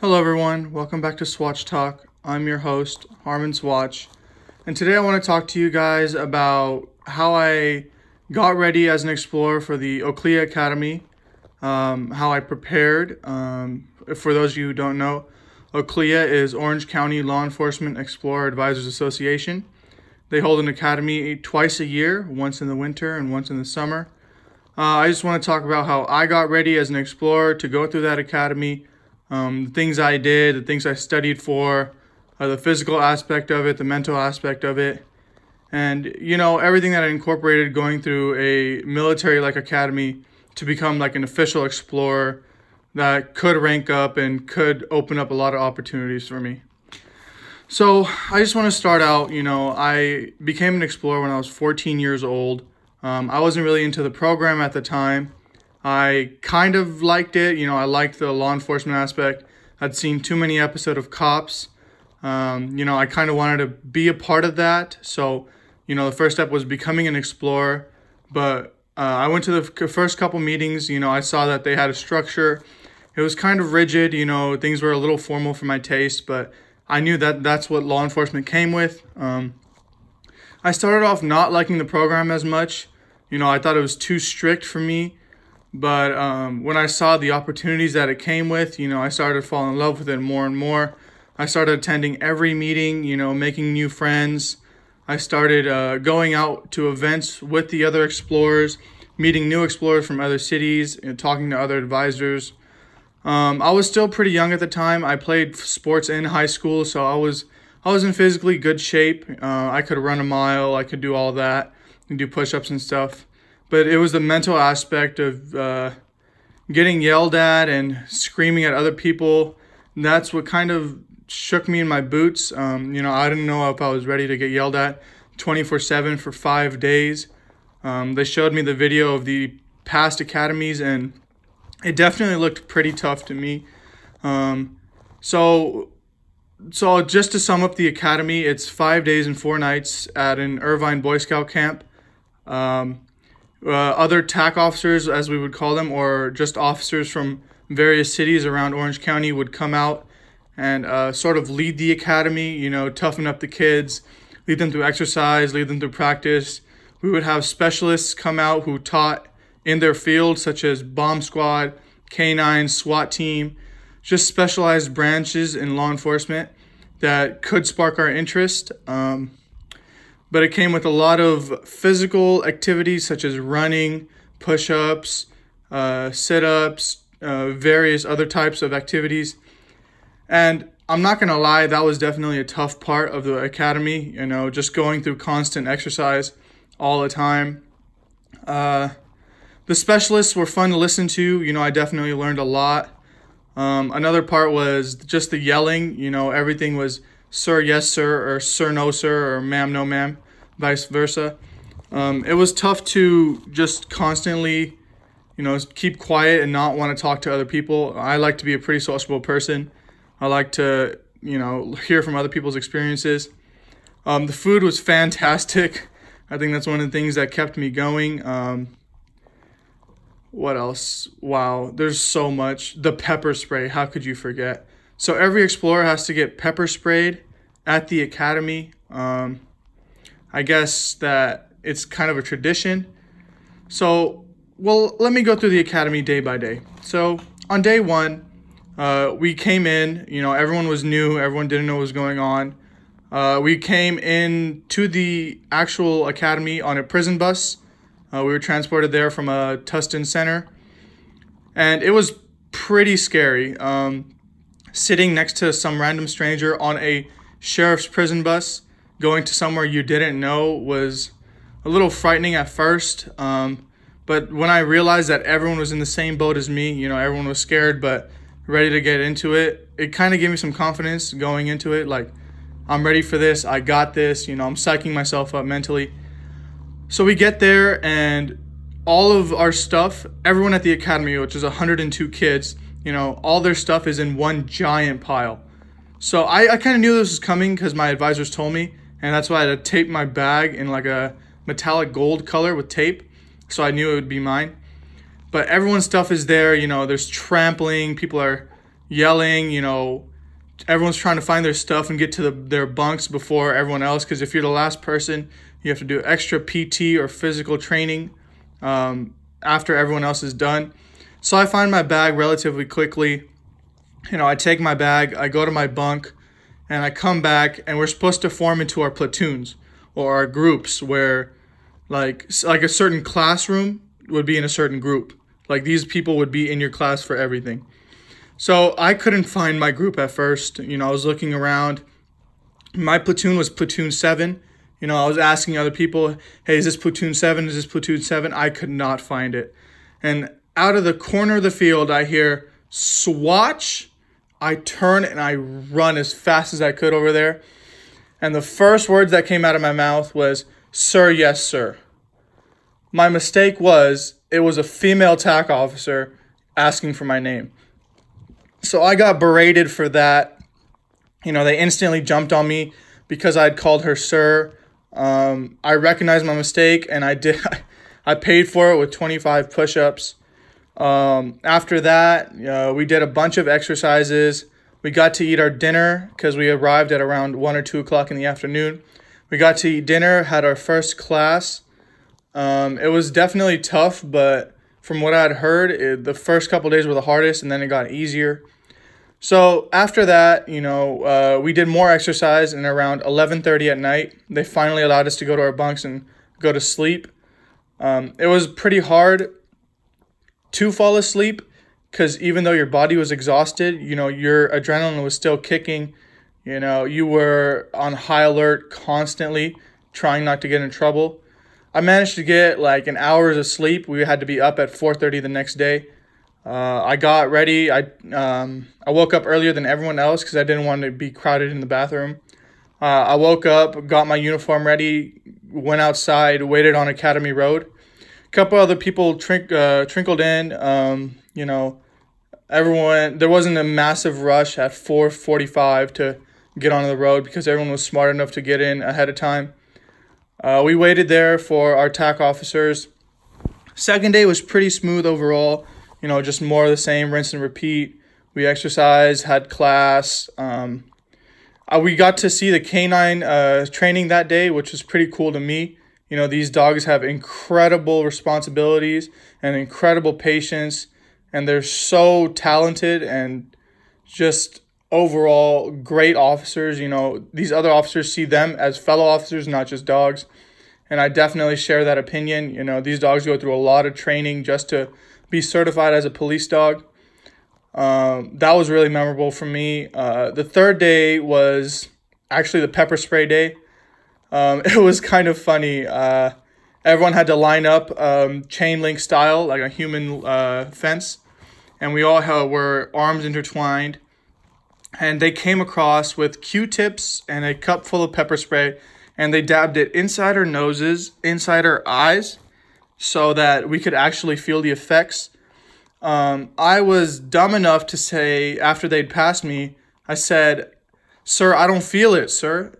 Hello, everyone. Welcome back to Swatch Talk. I'm your host, Harmon Swatch. And today I want to talk to you guys about how I got ready as an explorer for the Oclea Academy, um, how I prepared. Um, for those of you who don't know, Oclea is Orange County Law Enforcement Explorer Advisors Association. They hold an academy twice a year, once in the winter and once in the summer. Uh, I just want to talk about how I got ready as an explorer to go through that academy um, the things I did, the things I studied for, uh, the physical aspect of it, the mental aspect of it, and you know everything that I incorporated going through a military like academy to become like an official explorer that could rank up and could open up a lot of opportunities for me. So I just want to start out. You know, I became an explorer when I was 14 years old. Um, I wasn't really into the program at the time. I kind of liked it. You know, I liked the law enforcement aspect. I'd seen too many episodes of Cops. Um, you know, I kind of wanted to be a part of that. So, you know, the first step was becoming an explorer. But uh, I went to the first couple meetings. You know, I saw that they had a structure. It was kind of rigid. You know, things were a little formal for my taste, but I knew that that's what law enforcement came with. Um, I started off not liking the program as much. You know, I thought it was too strict for me. But um, when I saw the opportunities that it came with, you know, I started falling in love with it more and more. I started attending every meeting, you know, making new friends. I started uh, going out to events with the other explorers, meeting new explorers from other cities, and talking to other advisors. Um, I was still pretty young at the time. I played sports in high school, so I was I was in physically good shape. Uh, I could run a mile. I could do all that and do push-ups and stuff but it was the mental aspect of uh, getting yelled at and screaming at other people. And that's what kind of shook me in my boots. Um, you know, I didn't know if I was ready to get yelled at 24 7 for five days. Um, they showed me the video of the past academies, and it definitely looked pretty tough to me. Um, so, so just to sum up the academy, it's five days and four nights at an Irvine Boy Scout camp. Um, uh, other TAC officers, as we would call them, or just officers from various cities around Orange County would come out and uh, sort of lead the academy, you know, toughen up the kids, lead them through exercise, lead them through practice. We would have specialists come out who taught in their field, such as bomb squad, K9, SWAT team, just specialized branches in law enforcement that could spark our interest. Um, but it came with a lot of physical activities such as running, push ups, uh, sit ups, uh, various other types of activities. And I'm not going to lie, that was definitely a tough part of the academy, you know, just going through constant exercise all the time. Uh, the specialists were fun to listen to. You know, I definitely learned a lot. Um, another part was just the yelling. You know, everything was sir, yes, sir, or sir, no, sir, or ma'am, no, ma'am, vice versa. Um, it was tough to just constantly, you know, keep quiet and not want to talk to other people. I like to be a pretty sociable person. I like to, you know, hear from other people's experiences. Um, the food was fantastic. I think that's one of the things that kept me going. Um, what else? Wow, there's so much. The pepper spray, how could you forget? So every explorer has to get pepper sprayed at the academy. Um, I guess that it's kind of a tradition. So, well, let me go through the academy day by day. So on day one, uh, we came in. You know, everyone was new. Everyone didn't know what was going on. Uh, we came in to the actual academy on a prison bus. Uh, we were transported there from a Tustin center, and it was pretty scary. Um, sitting next to some random stranger on a sheriff's prison bus going to somewhere you didn't know was a little frightening at first. Um, but when I realized that everyone was in the same boat as me, you know, everyone was scared but ready to get into it, it kind of gave me some confidence going into it. Like, I'm ready for this. I got this. You know, I'm psyching myself up mentally. So we get there, and all of our stuff, everyone at the academy, which is 102 kids, you know, all their stuff is in one giant pile. So I, I kind of knew this was coming because my advisors told me, and that's why I had to tape my bag in like a metallic gold color with tape, so I knew it would be mine. But everyone's stuff is there, you know, there's trampling, people are yelling, you know, everyone's trying to find their stuff and get to the, their bunks before everyone else. Because if you're the last person, you have to do extra PT or physical training um, after everyone else is done. So I find my bag relatively quickly. You know, I take my bag, I go to my bunk, and I come back, and we're supposed to form into our platoons or our groups where, like, like a certain classroom would be in a certain group. Like these people would be in your class for everything. So I couldn't find my group at first. You know, I was looking around. My platoon was platoon seven. You know, I was asking other people, hey, is this platoon seven? Is this platoon seven? I could not find it. And out of the corner of the field, I hear swatch. I turn and I run as fast as I could over there. And the first words that came out of my mouth was, Sir, yes, sir. My mistake was it was a female TAC officer asking for my name. So I got berated for that. You know, they instantly jumped on me because I had called her sir. Um, I recognized my mistake and I did. I paid for it with 25 push ups. Um, after that, uh, we did a bunch of exercises. We got to eat our dinner because we arrived at around 1 or 2 o'clock in the afternoon. We got to eat dinner, had our first class. Um, it was definitely tough, but from what I had heard, it, the first couple days were the hardest, and then it got easier. So after that, you know, uh, we did more exercise, and around 11:30 at night, they finally allowed us to go to our bunks and go to sleep. Um, it was pretty hard to fall asleep because even though your body was exhausted, you know, your adrenaline was still kicking. You know, you were on high alert constantly, trying not to get in trouble. I managed to get like an hours of sleep. We had to be up at 4:30 the next day. Uh, I got ready. I um, I woke up earlier than everyone else because I didn't want to be crowded in the bathroom. Uh, I woke up, got my uniform ready, went outside, waited on Academy Road. Couple other people trink, uh, trickled in. Um, you know, everyone. There wasn't a massive rush at 4:45 to get on the road because everyone was smart enough to get in ahead of time. Uh, we waited there for our TAC officers. Second day was pretty smooth overall. You know, just more of the same, rinse and repeat. We exercised, had class. Um, uh, we got to see the canine uh, training that day, which was pretty cool to me. You know, these dogs have incredible responsibilities and incredible patience, and they're so talented and just overall great officers. You know, these other officers see them as fellow officers, not just dogs. And I definitely share that opinion. You know, these dogs go through a lot of training just to be certified as a police dog. Um, that was really memorable for me. Uh, the third day was actually the pepper spray day. Um, it was kind of funny. Uh, everyone had to line up um, chain link style, like a human uh, fence, and we all had, were arms intertwined and they came across with Q-tips and a cup full of pepper spray and they dabbed it inside our noses, inside our eyes, so that we could actually feel the effects. Um, I was dumb enough to say after they'd passed me, I said, "Sir, I don't feel it, sir,"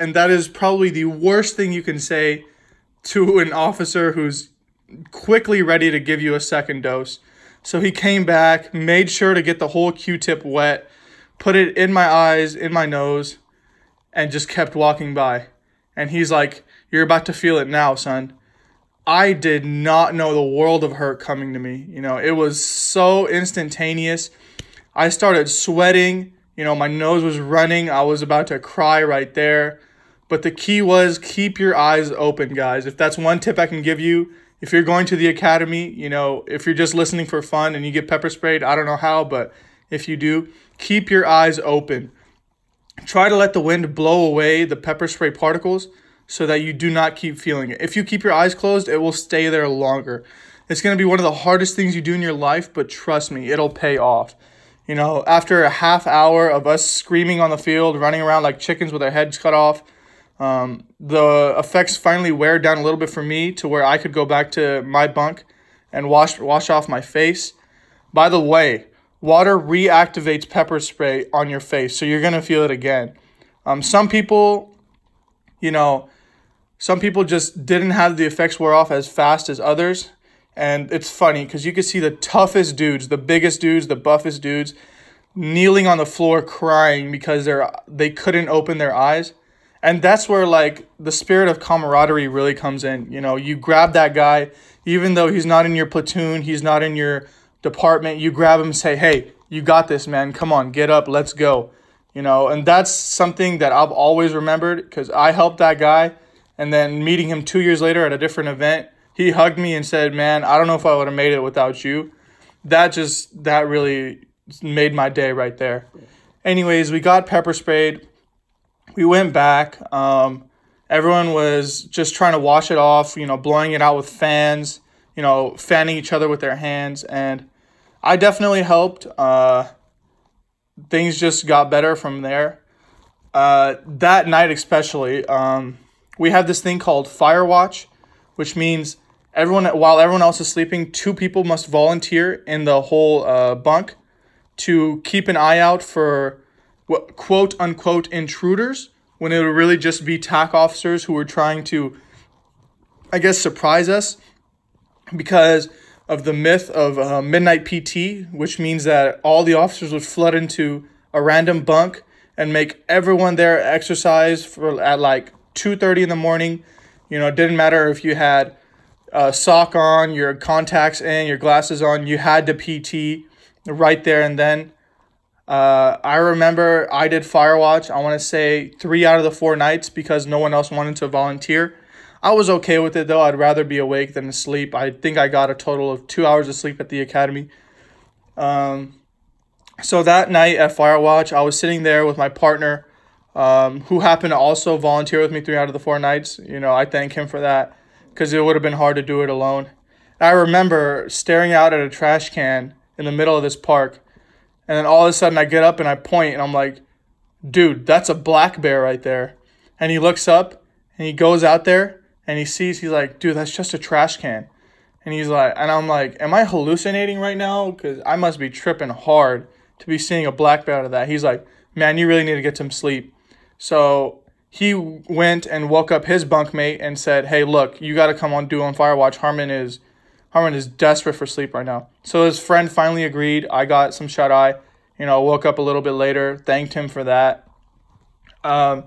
and that is probably the worst thing you can say to an officer who's quickly ready to give you a second dose. So he came back, made sure to get the whole Q-tip wet put it in my eyes, in my nose, and just kept walking by. And he's like, You're about to feel it now, son. I did not know the world of hurt coming to me. You know, it was so instantaneous. I started sweating. You know, my nose was running. I was about to cry right there. But the key was keep your eyes open, guys. If that's one tip I can give you, if you're going to the academy, you know, if you're just listening for fun and you get pepper sprayed, I don't know how, but if you do, keep your eyes open. Try to let the wind blow away the pepper spray particles so that you do not keep feeling it. If you keep your eyes closed, it will stay there longer. It's going to be one of the hardest things you do in your life, but trust me, it'll pay off. You know, after a half hour of us screaming on the field, running around like chickens with our heads cut off, um, the effects finally wear down a little bit for me to where I could go back to my bunk and wash wash off my face. By the way, water reactivates pepper spray on your face, so you're gonna feel it again. Um, some people, you know, some people just didn't have the effects wear off as fast as others, and it's funny because you can see the toughest dudes, the biggest dudes, the buffest dudes, kneeling on the floor crying because they're they couldn't open their eyes. And that's where like the spirit of camaraderie really comes in. You know, you grab that guy, even though he's not in your platoon, he's not in your department, you grab him and say, Hey, you got this, man. Come on, get up, let's go. You know, and that's something that I've always remembered because I helped that guy. And then meeting him two years later at a different event, he hugged me and said, Man, I don't know if I would have made it without you. That just, that really made my day right there. Anyways, we got pepper sprayed. We went back. Um, everyone was just trying to wash it off, you know, blowing it out with fans, you know, fanning each other with their hands. And I definitely helped. Uh, things just got better from there. Uh, that night, especially, um, we have this thing called Fire Watch, which means everyone, while everyone else is sleeping, two people must volunteer in the whole uh, bunk to keep an eye out for quote unquote intruders when it would really just be TAC officers who were trying to, I guess, surprise us because of the myth of uh, midnight PT, which means that all the officers would flood into a random bunk and make everyone there exercise for at like 2.30 in the morning. You know it didn't matter if you had a sock on your contacts in your glasses on you had to pt right there and then uh, i remember i did firewatch i want to say three out of the four nights because no one else wanted to volunteer i was okay with it though i'd rather be awake than asleep i think i got a total of two hours of sleep at the academy um, so that night at Firewatch, I was sitting there with my partner, um, who happened to also volunteer with me three out of the four nights. You know, I thank him for that because it would have been hard to do it alone. I remember staring out at a trash can in the middle of this park, and then all of a sudden I get up and I point and I'm like, dude, that's a black bear right there. And he looks up and he goes out there and he sees, he's like, dude, that's just a trash can. And he's like, and I'm like, am I hallucinating right now? Because I must be tripping hard to be seeing a black bear out of that. He's like, man, you really need to get some sleep. So he went and woke up his bunkmate and said, hey, look, you got to come on do on Firewatch. Harmon is Harmon is desperate for sleep right now. So his friend finally agreed. I got some shut eye. You know, woke up a little bit later, thanked him for that. Um,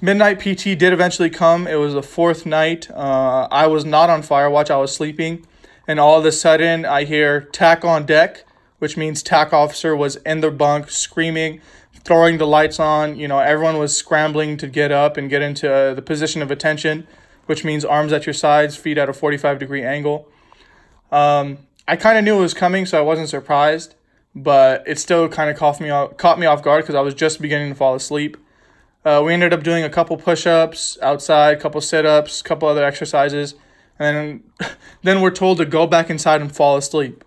midnight PT did eventually come. It was the fourth night. Uh, I was not on Firewatch. I was sleeping. And all of a sudden, I hear TAC on deck which means TAC officer was in the bunk screaming, throwing the lights on. You know, everyone was scrambling to get up and get into uh, the position of attention, which means arms at your sides, feet at a 45 degree angle. Um, I kind of knew it was coming, so I wasn't surprised, but it still kind of caught me off, caught me off guard because I was just beginning to fall asleep. Uh, we ended up doing a couple push-ups outside, a couple sit-ups, a couple other exercises, and then, then we're told to go back inside and fall asleep.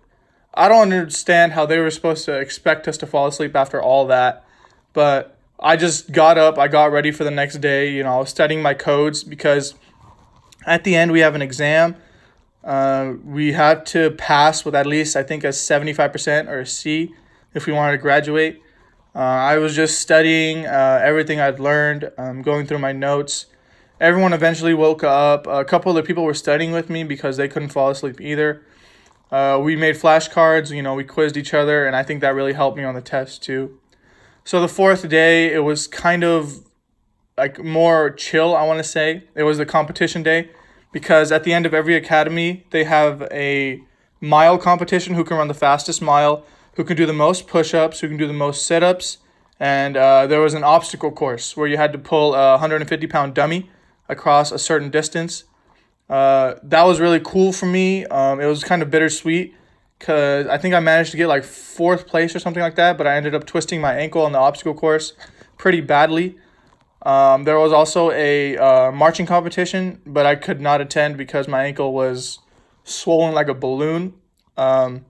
I don't understand how they were supposed to expect us to fall asleep after all that. But I just got up, I got ready for the next day. You know, I was studying my codes because at the end we have an exam. Uh, we had to pass with at least, I think, a 75% or a C if we wanted to graduate. Uh, I was just studying uh, everything I'd learned, um, going through my notes. Everyone eventually woke up. A couple of the people were studying with me because they couldn't fall asleep either. Uh, we made flashcards, you know, we quizzed each other, and I think that really helped me on the test too. So the fourth day, it was kind of like more chill, I want to say. It was the competition day because at the end of every academy, they have a mile competition who can run the fastest mile, who can do the most push ups, who can do the most sit ups. And uh, there was an obstacle course where you had to pull a 150 pound dummy across a certain distance uh, that was really cool for me. Um, it was kind of bittersweet because I think I managed to get like fourth place or something like that, but I ended up twisting my ankle on the obstacle course pretty badly. Um, there was also a uh, marching competition, but I could not attend because my ankle was swollen like a balloon. Um,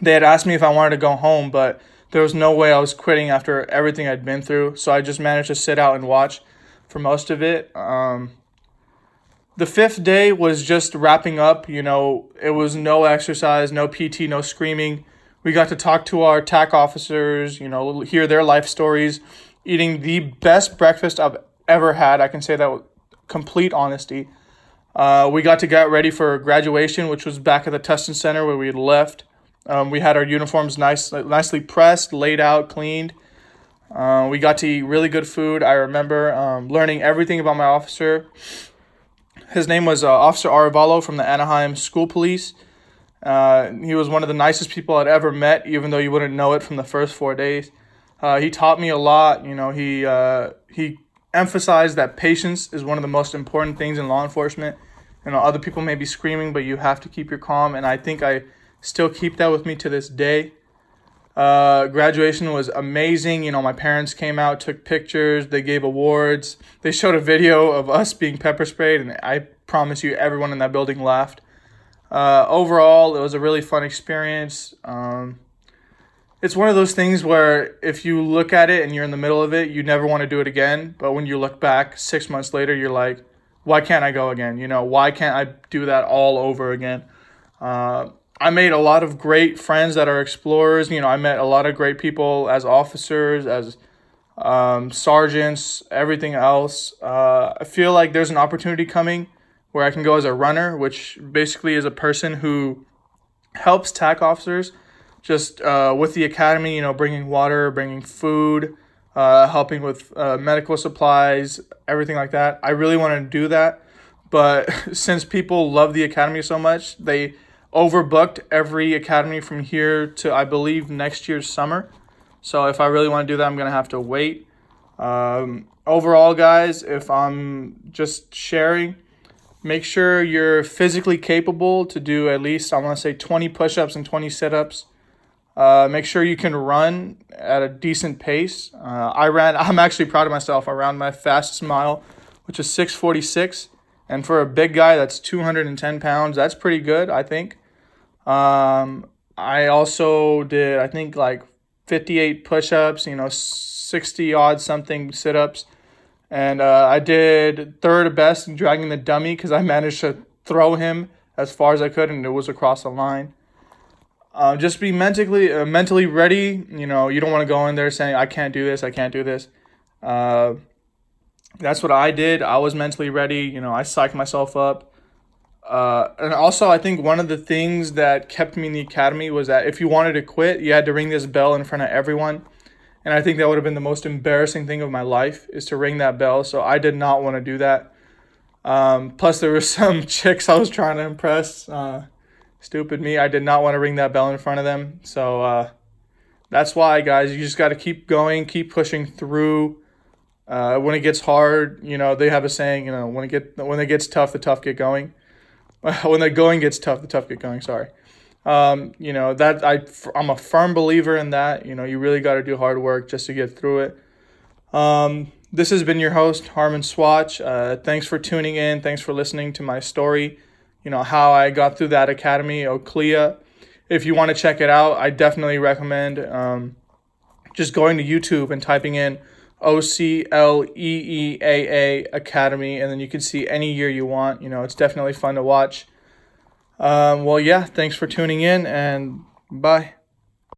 they had asked me if I wanted to go home, but there was no way I was quitting after everything I'd been through. So I just managed to sit out and watch for most of it. Um, the fifth day was just wrapping up. You know, it was no exercise, no PT, no screaming. We got to talk to our TAC officers, you know, hear their life stories, eating the best breakfast I've ever had. I can say that with complete honesty. Uh, we got to get ready for graduation, which was back at the Tustin Center where we had left. Um, we had our uniforms nice, nicely pressed, laid out, cleaned. Uh, we got to eat really good food. I remember um, learning everything about my officer. His name was uh, Officer Arevalo from the Anaheim School Police. Uh, he was one of the nicest people I'd ever met, even though you wouldn't know it from the first four days. Uh, he taught me a lot. You know, he uh, he emphasized that patience is one of the most important things in law enforcement. You know, other people may be screaming, but you have to keep your calm, and I think I still keep that with me to this day. Uh, graduation was amazing. You know, my parents came out, took pictures, they gave awards. They showed a video of us being pepper sprayed, and I promise you, everyone in that building laughed. Uh, overall, it was a really fun experience. Um, it's one of those things where if you look at it and you're in the middle of it, you never want to do it again. But when you look back six months later, you're like, why can't I go again? You know, why can't I do that all over again? Uh, I made a lot of great friends that are explorers. You know, I met a lot of great people as officers, as um, sergeants, everything else. Uh, I feel like there's an opportunity coming where I can go as a runner, which basically is a person who helps TAC officers just uh, with the academy, you know, bringing water, bringing food, uh, helping with uh, medical supplies, everything like that. I really want to do that. But since people love the academy so much, they overbooked every academy from here to, I believe, next year's summer. So if I really want to do that, I'm to have to wait. Um, overall, guys, if I'm just sharing, make sure you're physically capable to do at least, I want to say, 20 push ups and 20 sit ups. Uh, make sure you can run at a decent pace. Uh, I ran. I'm actually proud of myself. I ran my fastest mile, which is 6:46, and for a big guy that's 210 pounds, that's pretty good, I think. Um, I also did, I think, like 58 push-ups. You know, 60 odd something sit-ups, and uh, I did third best in dragging the dummy because I managed to throw him as far as I could, and it was across the line. Uh, just be mentally uh, mentally ready. You know, you don't want to go in there saying I can't do this, I can't do this. Uh, that's what I did. I was mentally ready. You know, I psyched myself up. Uh, and also, I think one of the things that kept me in the academy was that if you wanted to quit, you had to ring this bell in front of everyone. And I think that would have been the most embarrassing thing of my life is to ring that bell. So I did not want to do that. Um, plus, there were some chicks I was trying to impress. Uh, Stupid me. I did not want to ring that bell in front of them. So uh, that's why, guys, you just got to keep going, keep pushing through. Uh, when it gets hard, you know, they have a saying, you know, when it get when it gets tough, the tough get going. when the going gets tough, the tough get going. Sorry. Um, you know that I I'm a firm believer in that. You know, you really got to do hard work just to get through it. Um, this has been your host Harmon Swatch. Uh, thanks for tuning in. Thanks for listening to my story you know, how I got through that academy, OCLEA. If you want to check it out, I definitely recommend um, just going to YouTube and typing in O C L E E A A Academy, and then you can see any year you want. You know, it's definitely fun to watch. Um, well, yeah, thanks for tuning in, and bye.